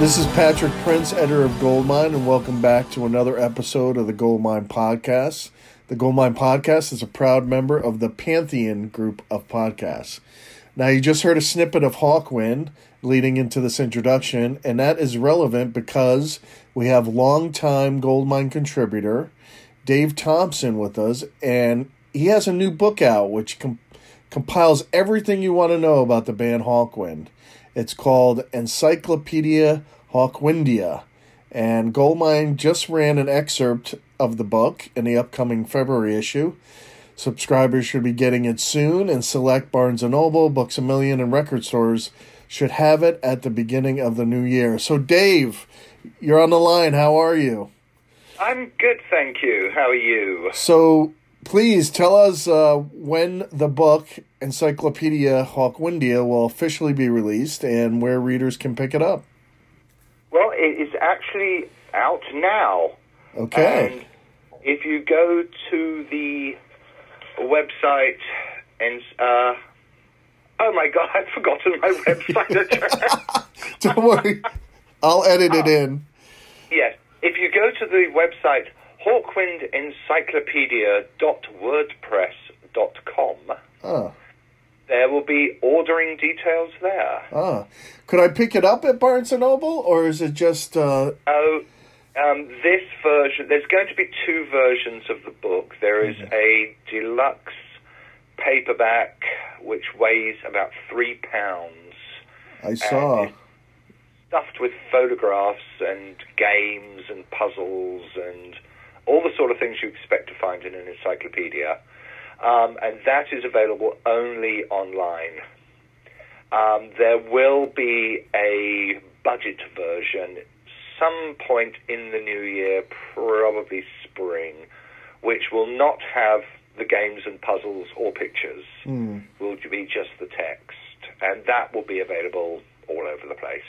This is Patrick Prince, editor of Goldmine, and welcome back to another episode of the Goldmine Podcast. The Goldmine Podcast is a proud member of the Pantheon group of podcasts. Now, you just heard a snippet of Hawkwind leading into this introduction, and that is relevant because we have longtime Goldmine contributor Dave Thompson with us, and he has a new book out which com- compiles everything you want to know about the band Hawkwind. It's called Encyclopedia Hawkwindia. And Goldmine just ran an excerpt of the book in the upcoming February issue. Subscribers should be getting it soon, and select Barnes & Noble, Books A Million, and record stores should have it at the beginning of the new year. So, Dave, you're on the line. How are you? I'm good, thank you. How are you? So, please tell us uh, when the book Encyclopedia Hawkwindia will officially be released and where readers can pick it up. Well, it is actually out now. Okay. And if you go to the website and uh, oh my god, I've forgotten my website address. Don't worry, I'll edit it in. yes, if you go to the website hawkwindencyclopedia.wordpress.com, Oh, there will be ordering details there. oh. Could I pick it up at Barnes and Noble, or is it just? Uh, Oh, um, this version, there's going to be two versions of the book. There is a deluxe paperback which weighs about three pounds, I saw. stuffed with photographs and games and puzzles and all the sort of things you expect to find in an encyclopedia. Um, and that is available only online. Um, there will be a budget version some point in the new year, probably spring, which will not have the games and puzzles or pictures. Hmm. Will be just the text, and that will be available all over the place.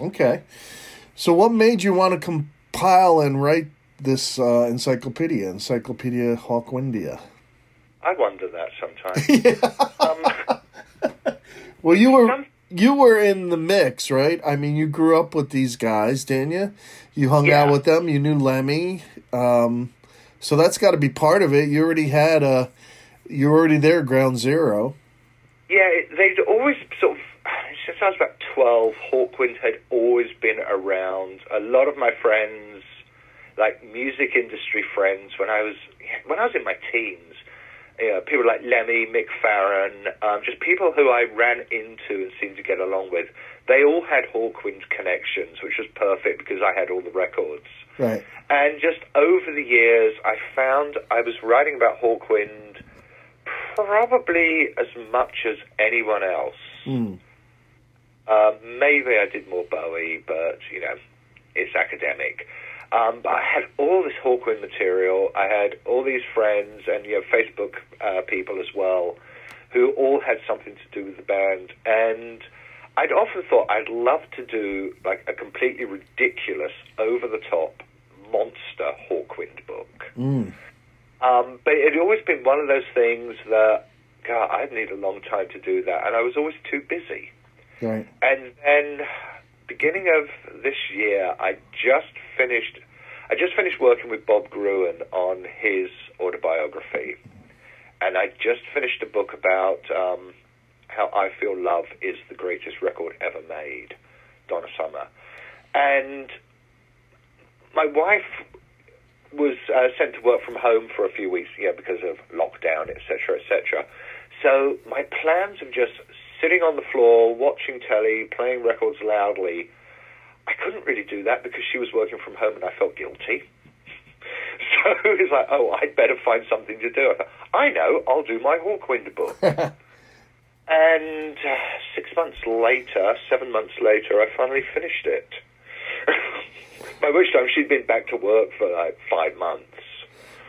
Okay. So, what made you want to compile and write this uh, encyclopedia, Encyclopedia Hawkwindia? I wonder that sometimes. um, Well, you were Some- you were in the mix, right? I mean, you grew up with these guys, didn't you? You hung out with them. You knew Lemmy, um, so that's got to be part of it. You already had a, you're already there, ground zero. yeah, they'd always sort of. Since I was about twelve, Hawkwind had always been around. A lot of my friends, like music industry friends, when I was when I was in my teens, you know, people like Lemmy, Mick Farren, um, just people who I ran into and seemed to get along with. They all had Hawkwind connections, which was perfect because I had all the records. Right. And just over the years, I found I was writing about Hawkwind probably as much as anyone else. Mm. Uh, maybe I did more Bowie, but you know, it's academic. Um, but I had all this Hawkwind material. I had all these friends and you know Facebook uh, people as well, who all had something to do with the band. And I'd often thought I'd love to do like a completely ridiculous, over the top monster Hawkwind book. Mm. Um, but it had always been one of those things that, God, I'd need a long time to do that, and I was always too busy. Right. And then, beginning of this year, I just finished. I just finished working with Bob Gruen on his autobiography, and I just finished a book about um, how I feel love is the greatest record ever made, Donna Summer, and my wife was uh, sent to work from home for a few weeks, yeah, because of lockdown, etc., etc. So my plans of just sitting on the floor, watching telly, playing records loudly, I couldn't really do that because she was working from home and I felt guilty. So was like, oh, I'd better find something to do. I thought, I know, I'll do my Hawkwind book. and uh, six months later, seven months later, I finally finished it. By which time she'd been back to work for like five months.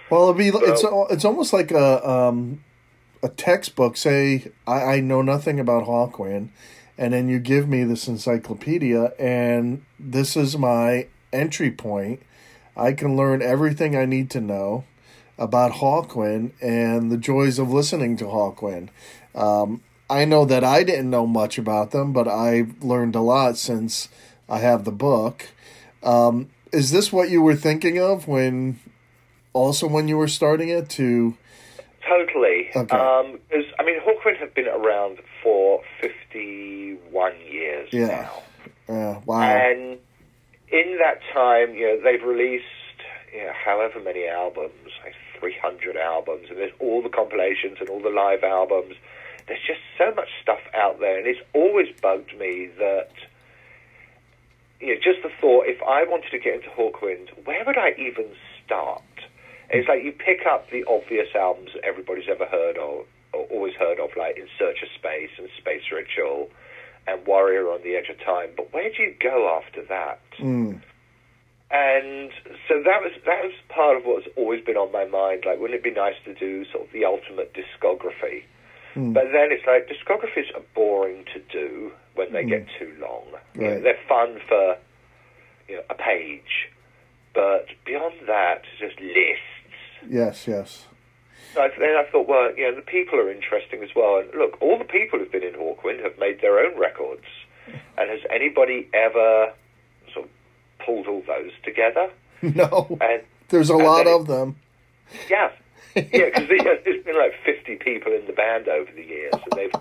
Well, it'd be it's it's almost like a um, a textbook. Say I, I know nothing about Hawkwind, and then you give me this encyclopedia, and this is my entry point. I can learn everything I need to know about Hawkwind and the joys of listening to Hawkwind. Um, I know that I didn't know much about them, but I've learned a lot since I have the book. Um, is this what you were thinking of when, also when you were starting it to? Totally. Okay. Um, I mean, Hawkwind have been around for 51 years Yeah. now. Uh, wow. And in that time, you know, they've released you know, however many albums, like 300 albums, and there's all the compilations and all the live albums. There's just so much stuff out there, and it's always bugged me that, you know, just the thought, if I wanted to get into Hawkwind, where would I even start? It's like you pick up the obvious albums that everybody's ever heard of, always heard of, like In Search of Space and Space Ritual and Warrior on the Edge of Time. But where do you go after that? Mm. And so that was that was part of what's always been on my mind. Like, wouldn't it be nice to do sort of the ultimate discography? Mm. But then it's like discographies are boring to do when they get too long. You know, they're fun for you know a page, but beyond that, it's just lists. Yes, yes. I, then I thought, well, you know, the people are interesting as well. And look, all the people who've been in Hawkwind have made their own records. And has anybody ever sort of pulled all those together? No, And there's a and lot of them. yeah, yeah, because there's been like 50 people in the band over the years, and they've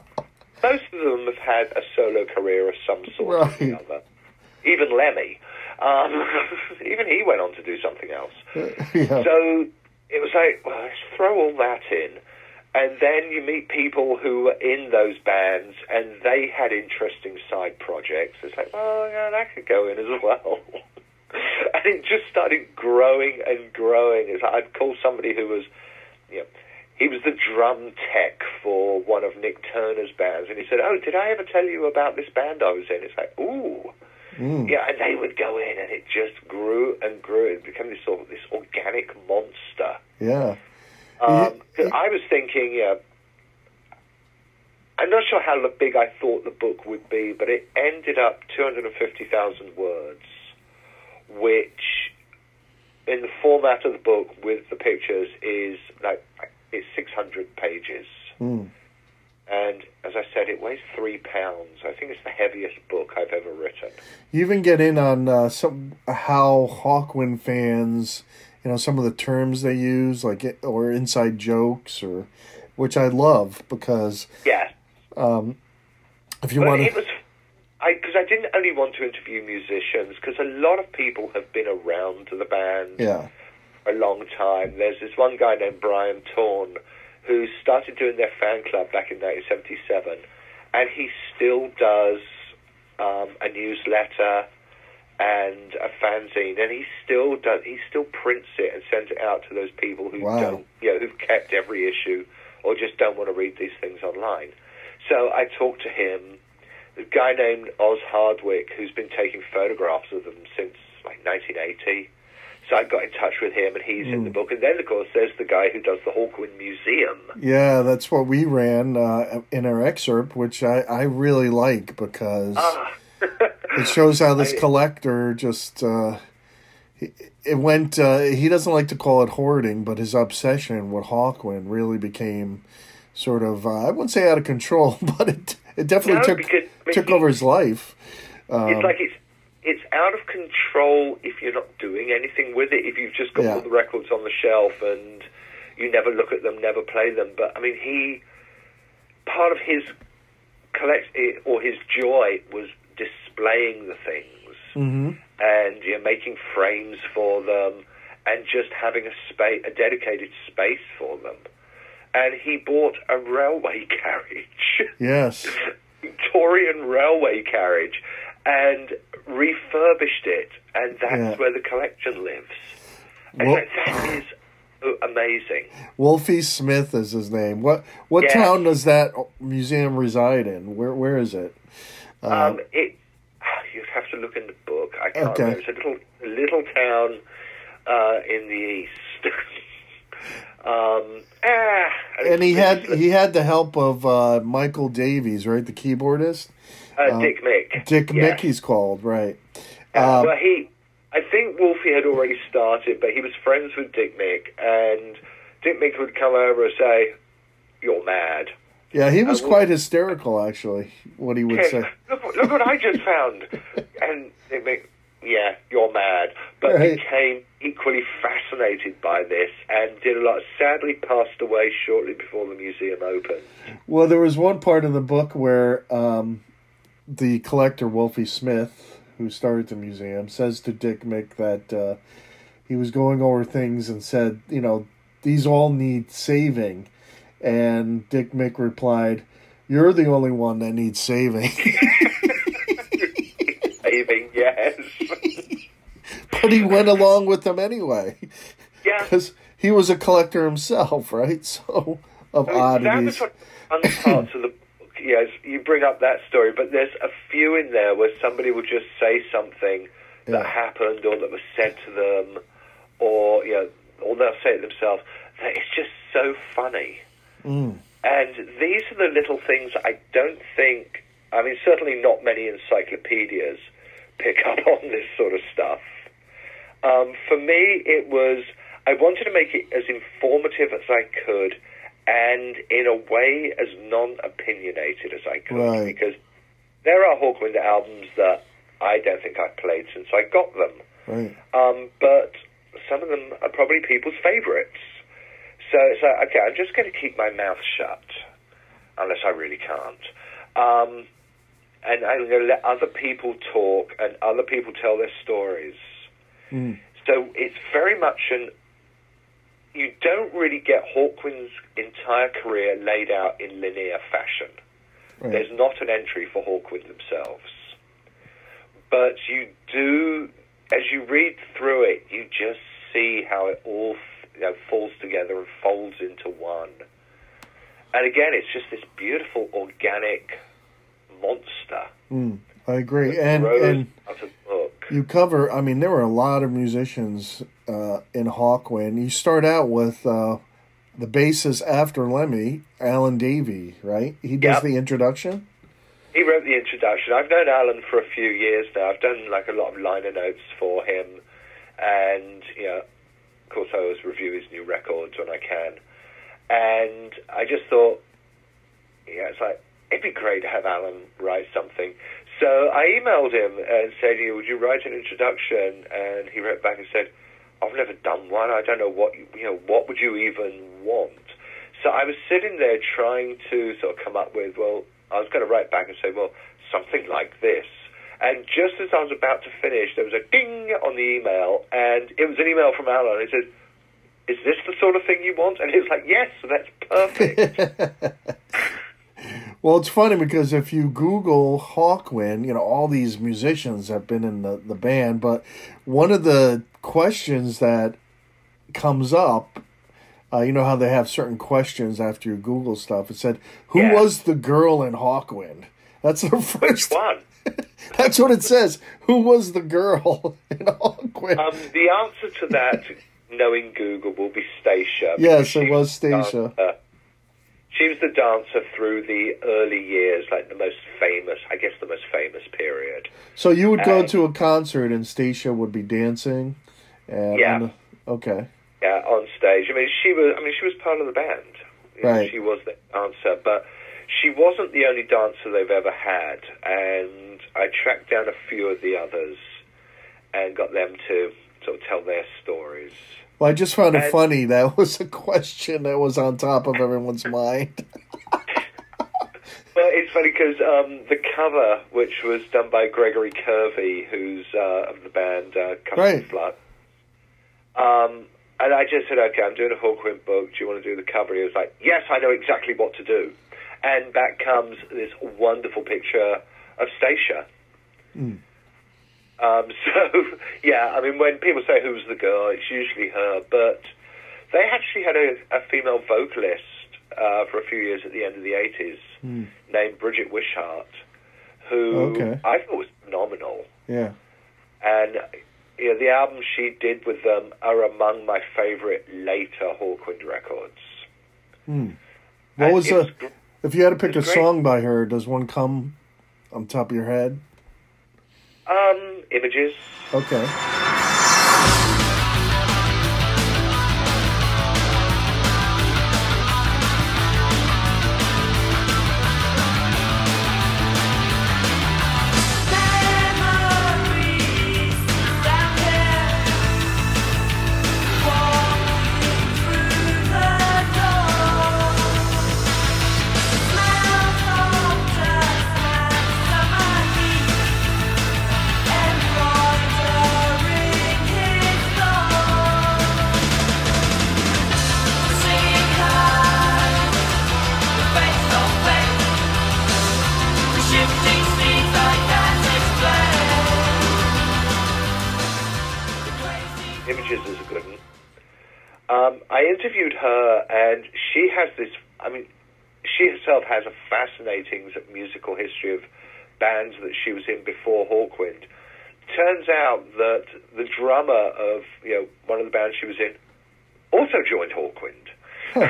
most of them have had a solo career of some sort or Right. the other. Even Lemmy, um, even he went on to do something else. yeah. So it was like, well, let's throw all that in. And then you meet people who were in those bands and they had interesting side projects. It's like, well, yeah, that could go in as well. and it just started growing and growing. It's like I'd call somebody who was, you know, he was the drum tech for one of Nik Turner's bands. And he said, oh, did I ever tell you about this band I was in? It's like, ooh. Mm. Yeah, and they would go in, and it just grew and grew. It became this sort of this organic monster. Yeah. Um, Yeah. I was thinking, yeah, I'm not sure how big I thought the book would be, but it ended up 250,000 words, which, in the format of the book with the pictures, is like it's 600 pages. Mm. As I said, it weighs three pounds. I think it's the heaviest book I've ever written. You even get in on uh, some how Hawkwind fans, you know, some of the terms they use, like it, or inside jokes, or which I love because Yeah, if you But want it to, was, I because I didn't only want to interview musicians because a lot of people have been around the band yeah, a long time. There's this one guy named Brian Tawn who started doing their fan club back in 1977, and he still does um, a newsletter and a fanzine, and he still does. He still prints it and sends it out to those people who Wow. don't, you know, who've kept every issue or just don't want to read these things online. So I talked to him. A guy named Oz Hardwick, who's been taking photographs of them since like 1980. So I got in touch with him, and he's in the book. And then, of course, there's the guy who does the Hawkwind Museum. yeah, that's what we ran uh, in our excerpt, which I I really like because Ah, it shows how this collector just uh, it went. Uh, he doesn't like to call it hoarding, but his obsession with Hawkwind really became sort of uh, I wouldn't say out of control, but it it definitely No, took because- I mean, took over his life. Um, it's like it's it's out of control if you're not doing anything with it. If you've just got Yeah. all the records on the shelf and you never look at them, never play them. But I mean, he part of his collect or his joy was displaying the things mhm. and you know, making frames for them and just having a space, a dedicated space for them. And he bought a railway carriage. Yes. Victorian railway carriage and refurbished it, and that's Yeah. where the collection lives. And that- is amazing. Wolfie Smith is his name. What what Yes. town does that museum reside in? Where where is it? Uh, um, it you'd have to look in the book. I can't Okay. remember. It's a little little town uh, in the east. um, ah, and he had he had the help of uh, Michael Davies, right, the keyboardist. Uh, uh, Dik Mik. Dick Yeah. Mick, he's called, right? Uh, Um, well, he, I think Wolfie had already started, but he was friends with Dik Mik, and Dik Mik would come over and say, "You're mad," Yeah, he was Uh, quite hysterical, actually. What he would say. look, look what I just found. And they make, yeah, you're mad. But Right. became equally fascinated by this and did a lot. Sadly, passed away shortly before the museum opened. Well, there was one part in the book where um, the collector Wolfie Smith, who started the museum, says to Dik Mik that uh, he was going over things and said, you know, these all need saving, and Dik Mik replied, "You're the only one that needs saving." Saving, yes. but he went along with them anyway yeah. because he was a collector himself, right? So of I mean, that oddities. was what parts of the Yes, you bring up that story, but there's a few in there where somebody will just say something that happened or that was said to them, or you know, or they'll say it themselves. That it's just so funny. Mm. And these are the little things I don't think. I mean, certainly not many encyclopedias pick up on this sort of stuff. Um, for me, it was I wanted to make it as informative as I could, and in a way as non-opinionated as I could, Right. because there are Hawkwind albums that I don't think I've played since I got them. Right. Um, but some of them are probably people's favourites. So it's like, okay, I'm just going to keep my mouth shut, unless I really can't. Um, and I'm going to let other people talk and other people tell their stories. Mm. So it's very much an. You don't really get Hawkwind's entire career laid out in linear fashion. Right. There's not an entry for Hawkwind themselves. But you do, as you read through it, you just see how it all you know, falls together and folds into one. And again, it's just this beautiful organic monster Mm. I agree. And and out of the book. you cover. I mean, there were a lot of musicians uh, in Hawkwind. You start out with uh, the bassist after Lemmy, Alan Davey, right? He does Yep. the introduction. He wrote the introduction. I've known Alan for a few years now. I've done like a lot of liner notes for him, and you know, of course, I always review his new records when I can. And I just thought, yeah, it's like it'd be great to have Alan write something. So I emailed him and said, you know, "Would you write an introduction?" And he wrote back and said, "I've never done one. I don't know what you, you know. What would you even want?" So I was sitting there trying to sort of come up with, well, I was going to write back and say, well, something like this. And just as I was about to finish, there was a ding on the email, and it was an email from Alan. He said, "Is this the sort of thing you want?" And he was like, "Yes, that's perfect." Well, it's funny because if you Google Hawkwind, you know, all these musicians have been in the, the band, but one of the questions that comes up, uh, you know how they have certain questions after you Google stuff. It said, Who Yeah. was the girl in Hawkwind? That's the first One. That's what it says. Who was the girl in Hawkwind? Um, the answer to that, knowing Google, will be Stacia. Yes, it was Stacia. She was the dancer through the early years, like the most famous, I guess, the most famous period. so you would go to a concert and Stacia would be dancing? And Yeah. on the- okay. yeah, on stage. I mean, she was. I mean, she was part of the band. You know, Right. She was the dancer, but she wasn't the only dancer they've ever had. And I tracked down a few of the others and got them to sort of tell their stories. Well, I just found it funny. That was a question that was on top of everyone's mind. Well, it's funny because um, the cover, which was done by Gregory Kirby, who's uh, of the band uh, Custom Right. Flux, um, and I just said, "Okay, I'm doing a Hawkwind book. Do you want to do the cover?" He was like, "Yes, I know exactly what to do." And back comes this wonderful picture of Stacia. Mm. Um, so, yeah, I mean, when people say who's the girl, it's usually her, but they actually had a, a female vocalist uh, for a few years at the end of the 80s Hmm. named Bridget Wishart, who Okay. I thought was phenomenal. Yeah. And know, the albums she did with them are among my favorite later Hawkwind records. Hmm. What And was a? gr- If you had to pick a great. song by her, does one come on top of your head? um, images? Okay. Of you know one of the bands she was in also joined Hawkwind,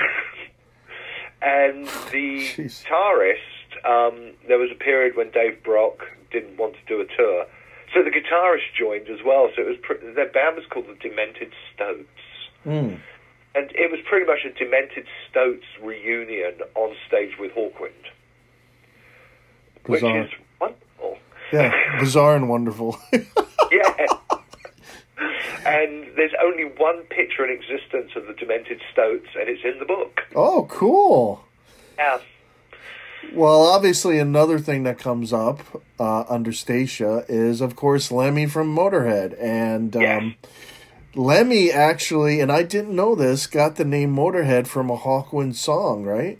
and the Jeez. guitarist. Um, there was a period when Dave Brock didn't want to do a tour, so the guitarist joined as well. So it was pr- their band was called the Demented Stoats Mm. and it was pretty much a Demented Stoats reunion on stage with Hawkwind, which Bizarre. is wonderful. Yeah, bizarre and wonderful. yeah. And there's only one picture in existence of the Demented Stoats, and it's in the book. oh, cool. Yeah. Well, obviously, another thing that comes up uh, under Stacia is, of course, Lemmy from Motorhead. And um, Yes. Lemmy actually, and I didn't know this, got the name Motorhead from a Hawkwind song, right?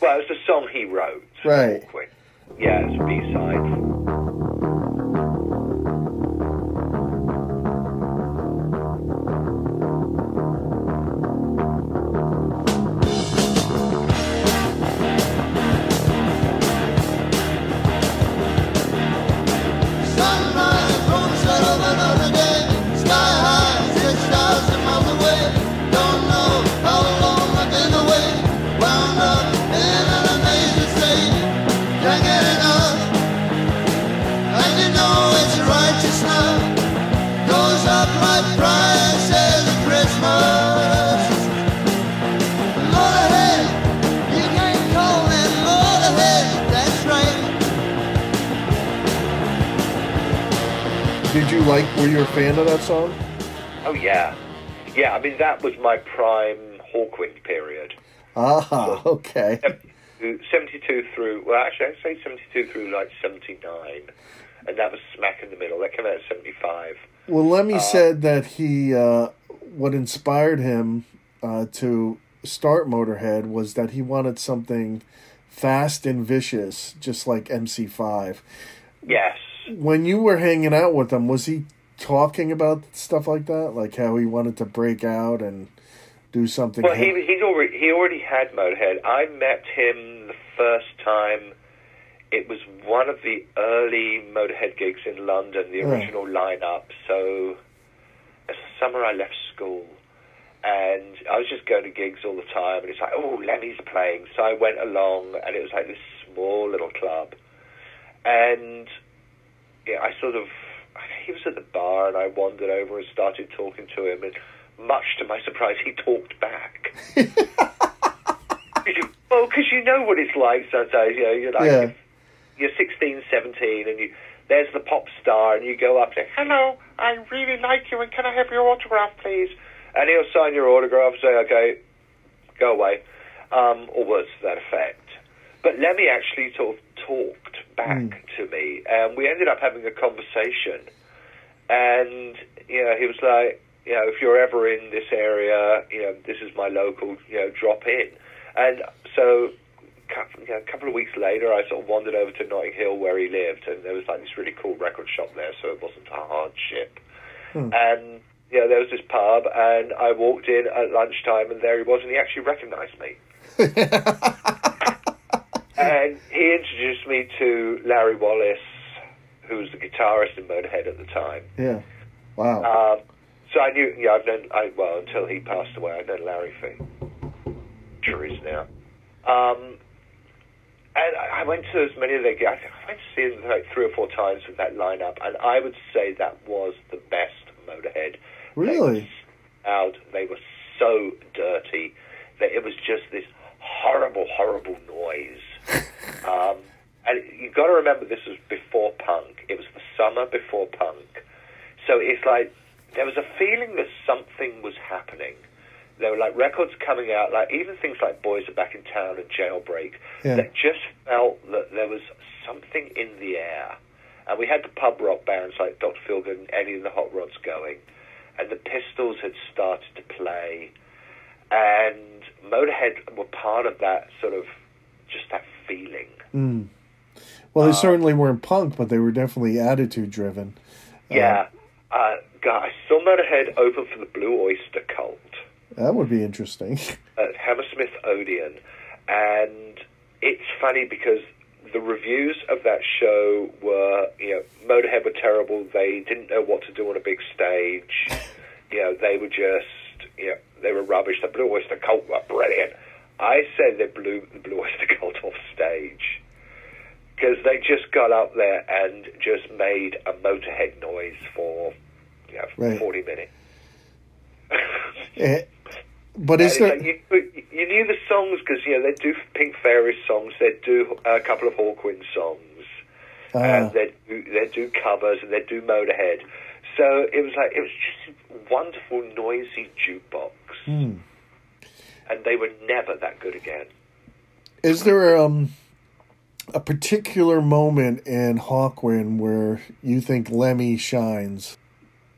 Well, it's a song he wrote. Right. Hawkwind. Yeah, it's a B-side. Did you like, were you a fan of that song? Oh, yeah. Yeah, I mean, that was my prime Hawkwind period. Ah, okay. 72 through, well, actually, I'd say 72 through like 79. And that was smack in the middle. That came out at 75. Well, Lemmy said that he, uh, what inspired him uh, to start Motorhead was that he wanted something fast and vicious, just like MC5. Yes. When you were hanging out with him, was he talking about stuff like that? Like how he wanted to break out and do something? Well, he- he he's already he already had Motorhead. I met him the first time. It was one of the early Motorhead gigs in London, the original lineup. So, it's the summer I left school, and I was just going to gigs all the time. And it's like, oh, Lemmy's playing. So I went along, and it was like this small little club, and yeah, I sort of he was at the bar, and I wandered over and started talking to him, and much to my surprise, he talked back. well, because you know what it's like sometimes. You know, you're like Yeah. you're 16, 17, and you there's the pop star, and you go up to, hello, I really like you, and can I have your autograph, please? And he'll sign your autograph, say, okay, go away, um, or words to that effect. But Lemmy actually sort of talked back hmm. to me, and we ended up having a conversation. And you know, he was like, you know, if you're ever in this area, you know, this is my local, you know, drop in. And so, you know, a couple of weeks later, I sort of wandered over to Notting Hill where he lived, and there was like this really cool record shop there, so it wasn't a hardship. Hmm. And you know, there was this pub, and I walked in at lunchtime, and there he was, and he actually recognised me. and he introduced me to Larry Wallis, who was the guitarist in Motorhead at the time. yeah. Wow. Um, so I knew, yeah, I've known, I, well, until he passed away, I've known Larry for is now. Um, and I I went to as many of their gigs. I went to see them like three or four times with that lineup, and I would say that was the best Motorhead. Really? Out, they were so dirty that it was just this horrible, horrible noise. um, and you've got to remember, this was before punk. It was the summer before punk. So it's like there was a feeling that something was happening. There were like records coming out, like even things like Boys Are Back in Town and Jailbreak, Yeah. that just felt that there was something in the air. And we had the pub rock bands like Dr. Feelgood and Eddie and the Hot Rods going, and the Pistols had started to play, and Motorhead were part of that sort of just that feeling. Mm. Well, they certainly weren't punk, but they were definitely attitude driven. Yeah, uh, guy. I saw Motorhead open for the Blue Oyster Cult That would be interesting. at Hammersmith Odeon, and it's funny because the reviews of that show were, you know, Motorhead were terrible. They didn't know what to do on a big stage. You know, they were just, you know, they were rubbish. The Blue Oyster Cult were brilliant. I said they blew the Blue Oyster Cult off stage because they just got up there and just made a Motorhead noise for, you know, Right. 40 minutes. Eh, but is there? it's like you, you knew the songs because you know they do Pink Fairy songs, they do a couple of Hawkwind songs, Uh, and they do they do covers and they do Motorhead. So it was like it was just wonderful, noisy jukebox, hmm. and they were never that good again. Is there um a particular moment in Hawkwind where you think Lemmy shines?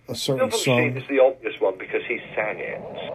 A certain Silver Machine song. is the obvious one because he sang it.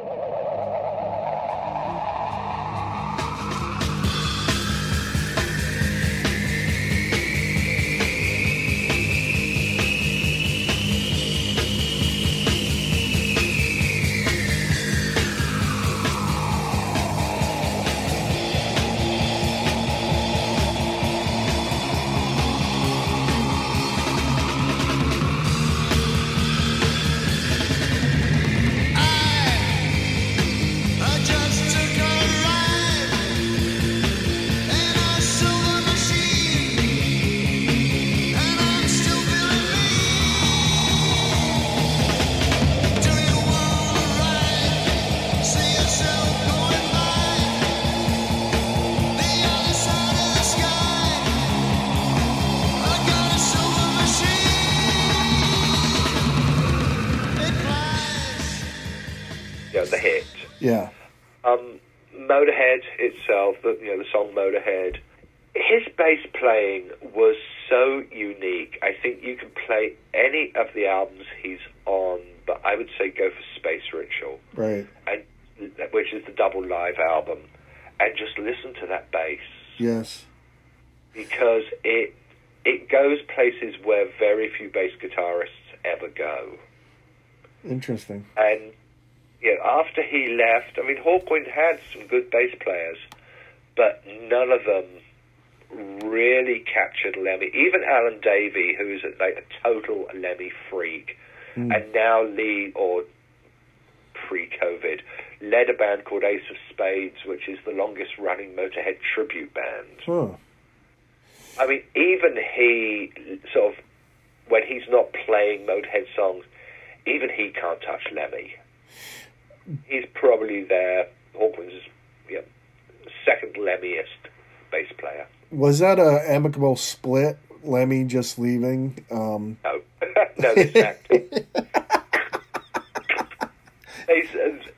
Um, Motorhead itself, the, you know, the song Motorhead, his bass playing was so unique. I think you can play any of the albums he's on, but I would say go for Space Ritual, Right. and which is the double live album, and just listen to that bass Yes. because it it goes places where very few bass guitarists ever go. Interesting. And you know, after he left, I mean, Hawkwind had some good bass players, but none of them really captured Lemmy. Even Alan Davey, who is a, like a total Lemmy freak, hmm. and now Lee or pre-COVID led a band called Ace of Spades, which is the longest-running Motorhead tribute band. I mean, even he sort of when he's not playing Motorhead songs, even he can't touch Lemmy. He's probably their Hawkins' know, second Lemmiest bass player. Was that a amicable split? Lemmy just leaving. Um, No, no, him.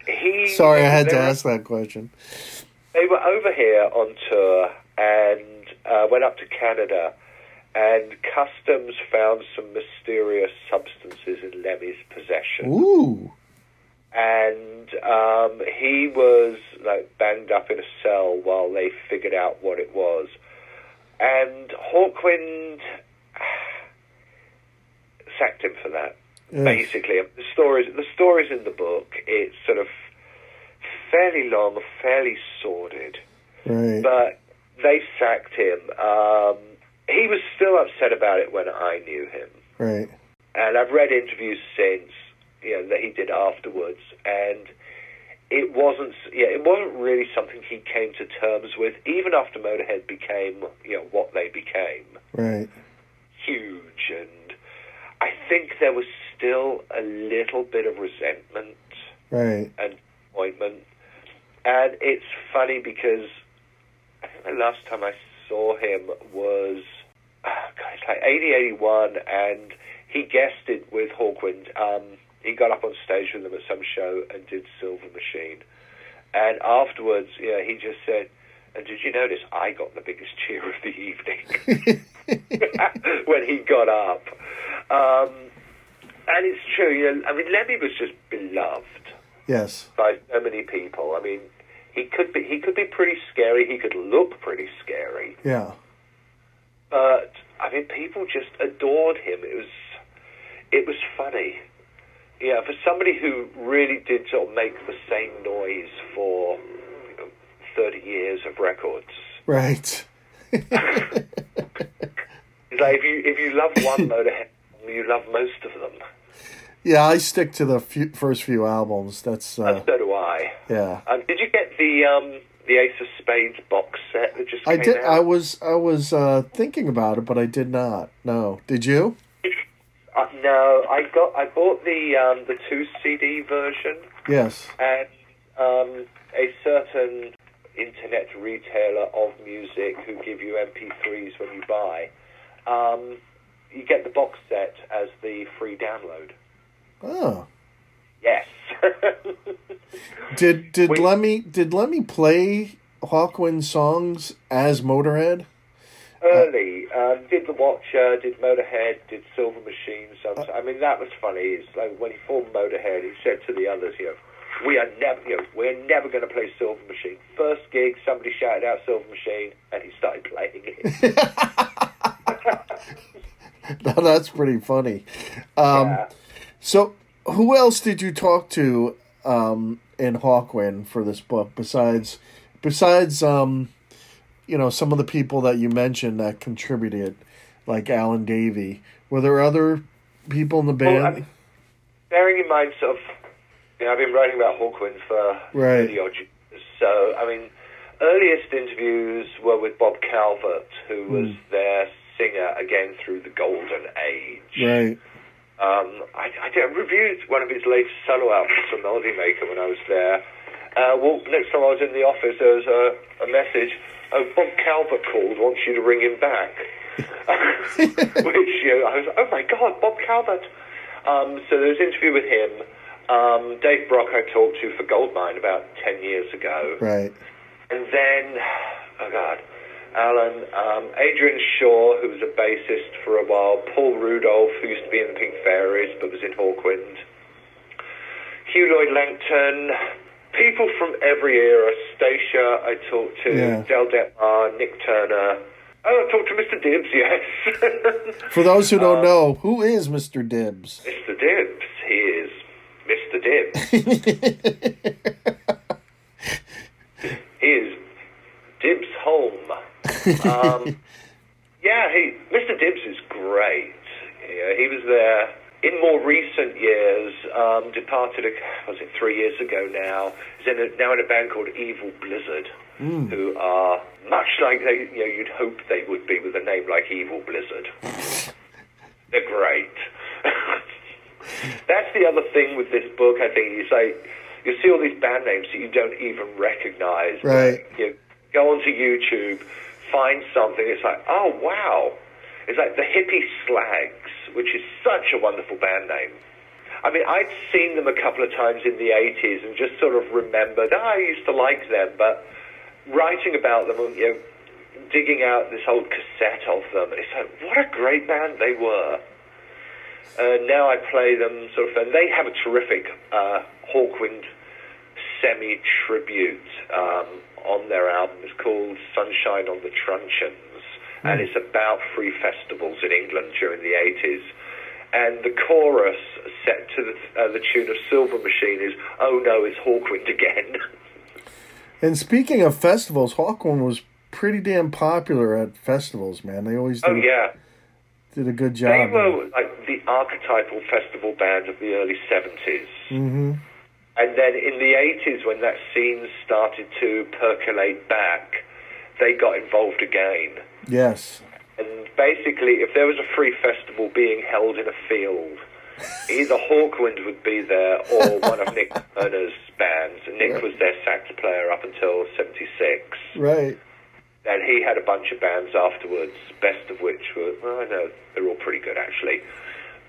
He, sorry, I had to ask that question. They were over here on tour and uh, went up to Canada, and customs found some mysterious substances in Lemmy's possession. Ooh. And um, he was like banged up in a cell while they figured out what it was. And Hawkwind sacked him for that. Yeah. Basically, the stories the stories in the book it's sort of fairly long, fairly sordid, Right. but they sacked him. Um, he was still upset about it when I knew him Right. and I've read interviews since, you know, that he did afterwards, and it wasn't, yeah, it wasn't really something he came to terms with, even after Motorhead became, you know, what they became, Right. huge, and I think there was still a little bit of resentment Right. and disappointment, and it's funny because I think the last time I saw him was, oh God, it's like 80, 81, and he guested with Hawkwind. Um, he got up on stage with them at some show and did Silver Machine. And afterwards, you know, he just said, and did you notice I got the biggest cheer of the evening when he got up? Um, and it's true, you know, I mean, Lemmy was just beloved yes. by so many people. I mean, he could be he could be pretty scary. He could look pretty scary, Yeah. but I mean, people just adored him. It was it was funny. Yeah, for somebody who really did sort of make the same noise for you know, 30 years of records. Right. It's like if you if you love one Motorhead, you love most of them. Yeah, I stick to the few, first few albums. That's uh, And so do I. yeah. Um, did you get the um, the Ace of Spades box set that just I came did. out? I was. I was uh, thinking about it, but I did not. No. Did you? Uh, no, I got I bought the um, the two CD version, Yes. and um, a certain internet retailer of music who give you MP3s when you buy. Um, you get the box set as the free download. Oh. Yes. Did did Wait. Lemmy did Lemmy play Hawkwind songs as Motorhead? Early, um, did the Watcher, did Motorhead, did Silver Machine. Some, I mean, that was funny. It's like when he formed Motorhead, he said to the others, you know, we are never, you know, we're never going to play Silver Machine. First gig, somebody shouted out Silver Machine, and he started playing it. No, that's pretty funny. Um, Yeah. So, who else did you talk to um, in Hawkwind for this book besides besides um, you know some of the people that you mentioned that contributed, like Alan Davey? Were there other people in the band? Well, I mean, bearing in mind, sort of, you know, I've been writing about Hawkwind for Right. 30 odd years. So, I mean, earliest interviews were with Bob Calvert, who was Hmm. their singer again through the golden age. right. Um, I, I, did- I reviewed one of his latest solo albums for Melody Maker when I was there. Uh, well, next time I was in the office, there was a, a message. Oh, Bob Calvert called, wants you to ring him back. Which, you know, I was, oh my God, Bob Calvert. Um, so there was an interview with him. Um, Dave Brock I talked to for Goldmine about 10 years ago. Right. And then, oh God, Alan, um, Adrian Shaw, who was a bassist for a while, Paul Rudolph, who used to be in the Pink Fairies but was in Hawkwind, Huw Lloyd Langton, people from every era, Stacia, I talked to, Yeah. Del Dettmar, Nik Turner. Oh, I talked to Mr. Dibbs, yes. For those who don't know, who is Mr. Dibbs? Mr. Dibbs, he is Mr. Dibbs. he is Dibbs home. Um, yeah, he, Mr. Dibbs is great. Yeah, he was there in more recent years. Um, departed, a- was it three years ago now? He's in a, now in a band called Evil Blizzard, who are much like they, you know, you'd hope they would be with a name like Evil Blizzard. They're great. That's the other thing with this book. I think is like you see all these band names that you don't even recognize. Right. You go onto YouTube, find something. It's like, oh wow! It's like the Hippie Slags, which is such a wonderful band name. I mean, I'd seen them a couple of times in the 80s and just sort of remembered, oh, I used to like them, but writing about them, you know, digging out this old cassette of them, it's like, what a great band they were. Uh, now I play them sort of, and they have a terrific uh, Hawkwind semi-tribute um, on their album. It's called Sunshine on the Truncheons, and it's about free festivals in England during the 80s. And the chorus set to the, uh, the tune of Silver Machine is, oh no, it's Hawkwind again. And speaking of festivals, Hawkwind was pretty damn popular at festivals, man. They always did, oh yeah. did a good job. They were like the archetypal festival band of the early 70s. hmm And then in the 80s, when that scene started to percolate back, they got involved again. Yes. And basically, if there was a free festival being held in a field, either Hawkwind would be there or one of Nik Turner's bands. And Nik was their sax player up until 76. Right. And he had a bunch of bands afterwards, best of which were, well, I know, they're all pretty good actually.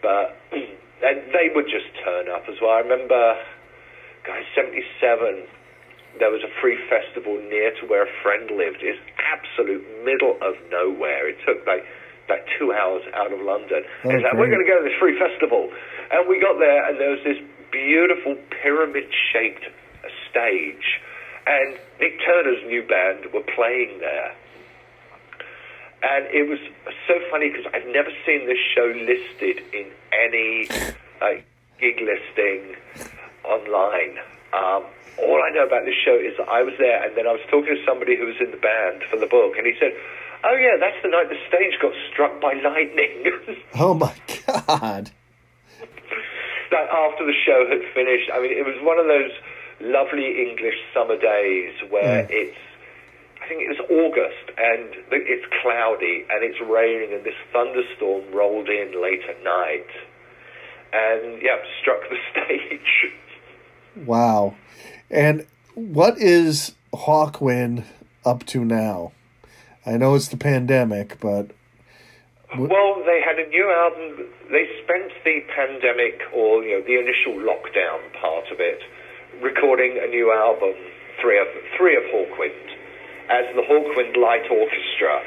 But, and they would just turn up as well. I remember, guys, 77, there was a free festival near to where a friend lived. Absolute middle of nowhere. It took like, like two hours out of London. It's like, we're going to go to this free festival. And we got there, and there was this beautiful pyramid-shaped stage. And Nik Turner's new band were playing there. And it was so funny because I've never seen this show listed in any like gig listing online. Um, all I know about this show is that I was there, and then I was talking to somebody who was in the band for the book, and he said, "Oh yeah, that's the night the stage got struck by lightning." Oh my God. like after the show had finished, I mean, it was one of those lovely English summer days where Mm. it's, I think it was August and it's cloudy and it's raining and this thunderstorm rolled in late at night and, yeah, struck the stage. Wow. And what is Hawkwind up to now? I know it's the pandemic, but Well, they had a new album. They spent the pandemic or you know the initial lockdown part of it recording a new album, three of three of Hawkwind, as the Hawkwind Light Orchestra,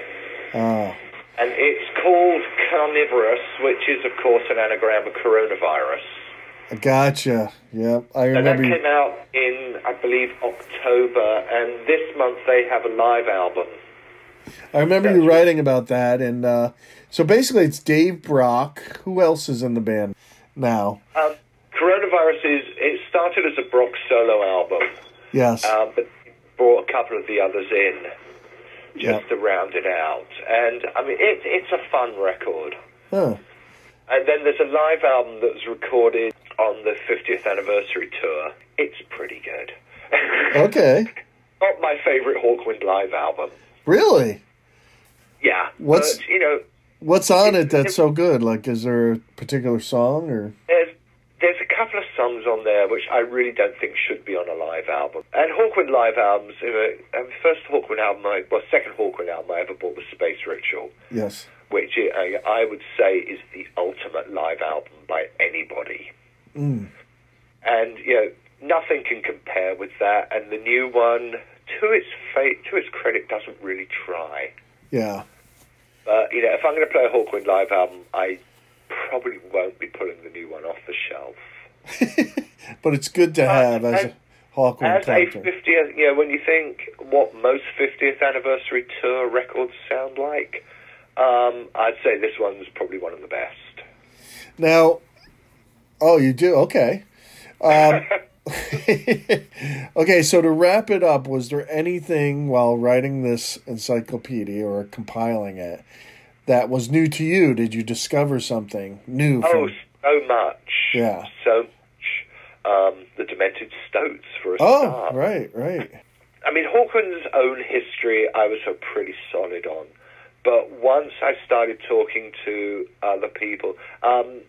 uh, and it's called Carnivorous, which is of course an anagram of coronavirus. I gotcha. Yep, I remember. And that came out in, I believe, October, and this month they have a live album. I remember That's you writing about that, and uh, so basically, it's Dave Brock. Who else is in the band now? Um, coronavirus is it started as a Brock solo album. Yes. um, but brought a couple of the others in just Yeah. to round it out. And I mean, it, it's a fun record. huh. And then there's a live album that was recorded on the 50th anniversary tour. It's pretty good. Okay. Not my favorite Hawkwind live album. Really? Yeah, What's- but you know, What's on it that's so good? Like, is there a particular song or? there's there's a couple of songs on there which I really don't think should be on a live album. And Hawkwind live albums, you know, um, first Hawkwind album, I, well, second Hawkwind album I ever bought was Space Ritual. Yes. which I, I would say is the ultimate live album by anybody. Mm. And you know, nothing can compare with that. And the new one, to its fa- to its credit, doesn't really try. Yeah. But you know, if I'm going to play a Hawkwind live album, I probably won't be pulling the new one off the shelf. but it's good to have as a Hawkwind As a character. 50th, you know, when you think what most 50th anniversary tour records sound like, um, I'd say this one's probably one of the best. Now, oh, you do? Okay. Um, okay, so to wrap it up, was there anything while writing this encyclopedia or compiling it that was new to you? Did you discover something new? Oh, From, so much. Yeah. So much. Um, the Demented Stoats, for a oh, start. right, right. I mean, Hawkwind's own history, I was pretty solid on. But once I started talking to other people, um,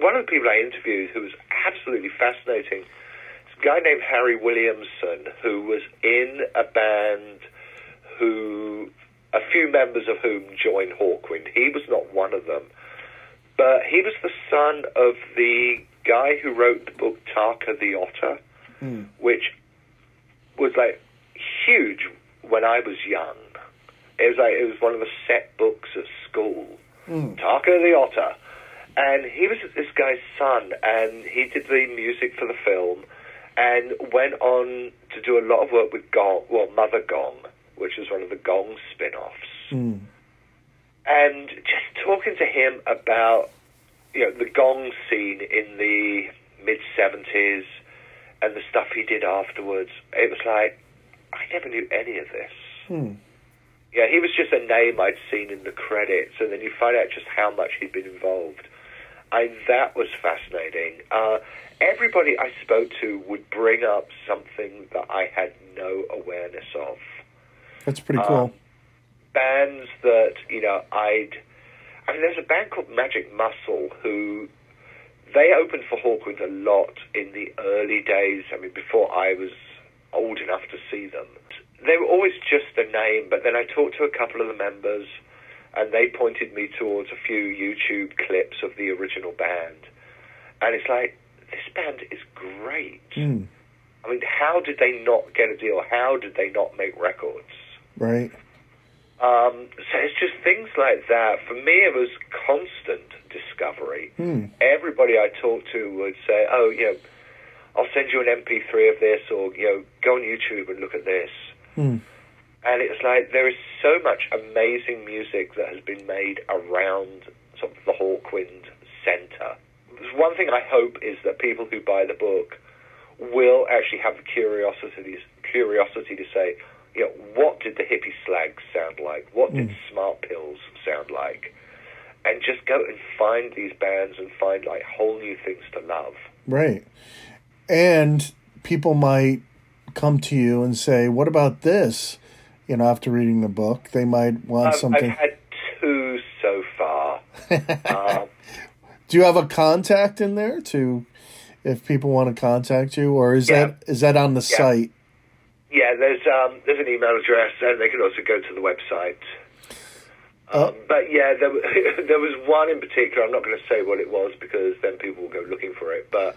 one of the people I interviewed who was absolutely fascinating is a guy named Harry Williamson, who was in a band who, a few members of whom joined Hawkwind. He was not one of them. But he was the son of the guy who wrote the book Tarka the Otter, Hmm. which was like huge when I was young. It was like it was one of the set books at school. Mm. Tarka the Otter, and he was this guy's son, and he did the music for the film, and went on to do a lot of work with Gong, well, Mother Gong, which was one of the Gong spin-offs Mm. and just talking to him about you know the gong scene in the mid 70s and the stuff he did afterwards it was like i never knew any of this Hmm. yeah he was just a name i'd seen in the credits and then you find out just how much he'd been involved and that was fascinating uh, everybody i spoke to would bring up something that i had no awareness of That's pretty cool. Um, bands that you know I'd. I mean, there's a band called Magic Muscle who they opened for Hawkwind a lot in the early days. I mean, before I was old enough to see them. They were always just a name, but then I talked to a couple of the members, and they pointed me towards a few YouTube clips of the original band, and it's like this band is great. Mm. I mean, how did they not get a deal? How did they not make records? Right. Um, so it's just things like that. For me, it was constant discovery. Hmm. Everybody I talked to would say, "Oh, you know, I'll send you an MP3 of this, or you know, go on YouTube and look at this." Hmm. And it's like there is so much amazing music that has been made around sort of the Hawkwind Centre, one thing I hope is that people who buy the book will actually have the curiosity curiosity to say, you know, what did the hippie slags sound like? What did hmm. smart pills sound like? And just go and find these bands and find like whole new things to love. Right. And people might come to you and say, "What about this?" You know, after reading the book, they might want I've, something. I've had two so far. um, Do you have a contact in there to, if people want to contact you, or is Yeah. that is that on the Yeah. site? Yeah, there's um, there's an email address, and they can also go to the website. Uh, Um, but yeah, there, there was one in particular. I'm not going to say what it was because then people will go looking for it. But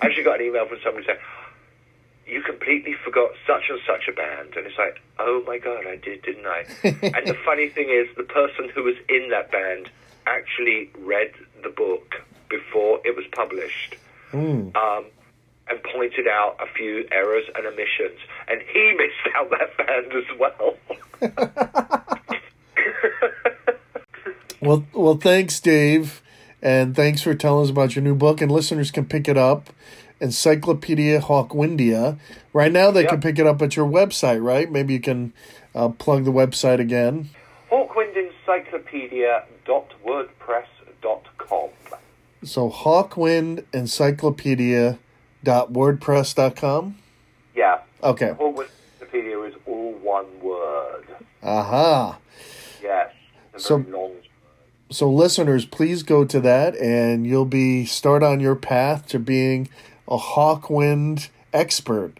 I actually got an email from somebody saying, "You completely forgot such and such a band," and it's like, "Oh my god, I did, didn't I?" and the funny thing is, the person who was in that band actually read the book before it was published Mm. um, and pointed out a few errors and omissions, and he missed out that band as well. Well, well, thanks, Dave, and thanks for telling us about your new book. And listeners can pick it up, Encyclopedia Hawkwindia. Right now, they can pick it up at your website, right? Maybe you can uh, plug the website again. HawkwindEncyclopedia.wordpress.com. So Hawkwind Encyclopedia dot wordpress.com. Yeah, Okay. Hawkwind Encyclopedia is all one word. Aha. Yes, a So- long. So listeners, please go to that and you'll be start on your path to being a Hawkwind expert.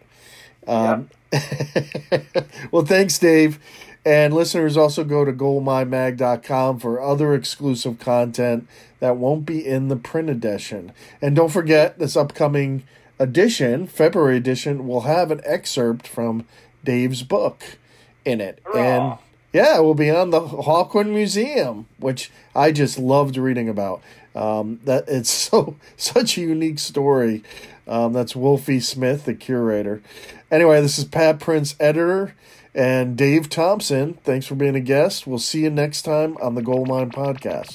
Um, well, thanks, Dave. And listeners also go to goldminemag.com for other exclusive content that won't be in the print edition. And don't forget, this upcoming edition, February edition, will have an excerpt from Dave's book in it. Hurrah. And yeah, it will be on the Hawkwind Museum, which I just loved reading about. Um, that it's so such a unique story. Um, that's Wolfie Smith, the curator. Anyway, this is Pat Prince, editor, and Dave Thompson. Thanks for being a guest. We'll see you next time on the Goldmine Podcast.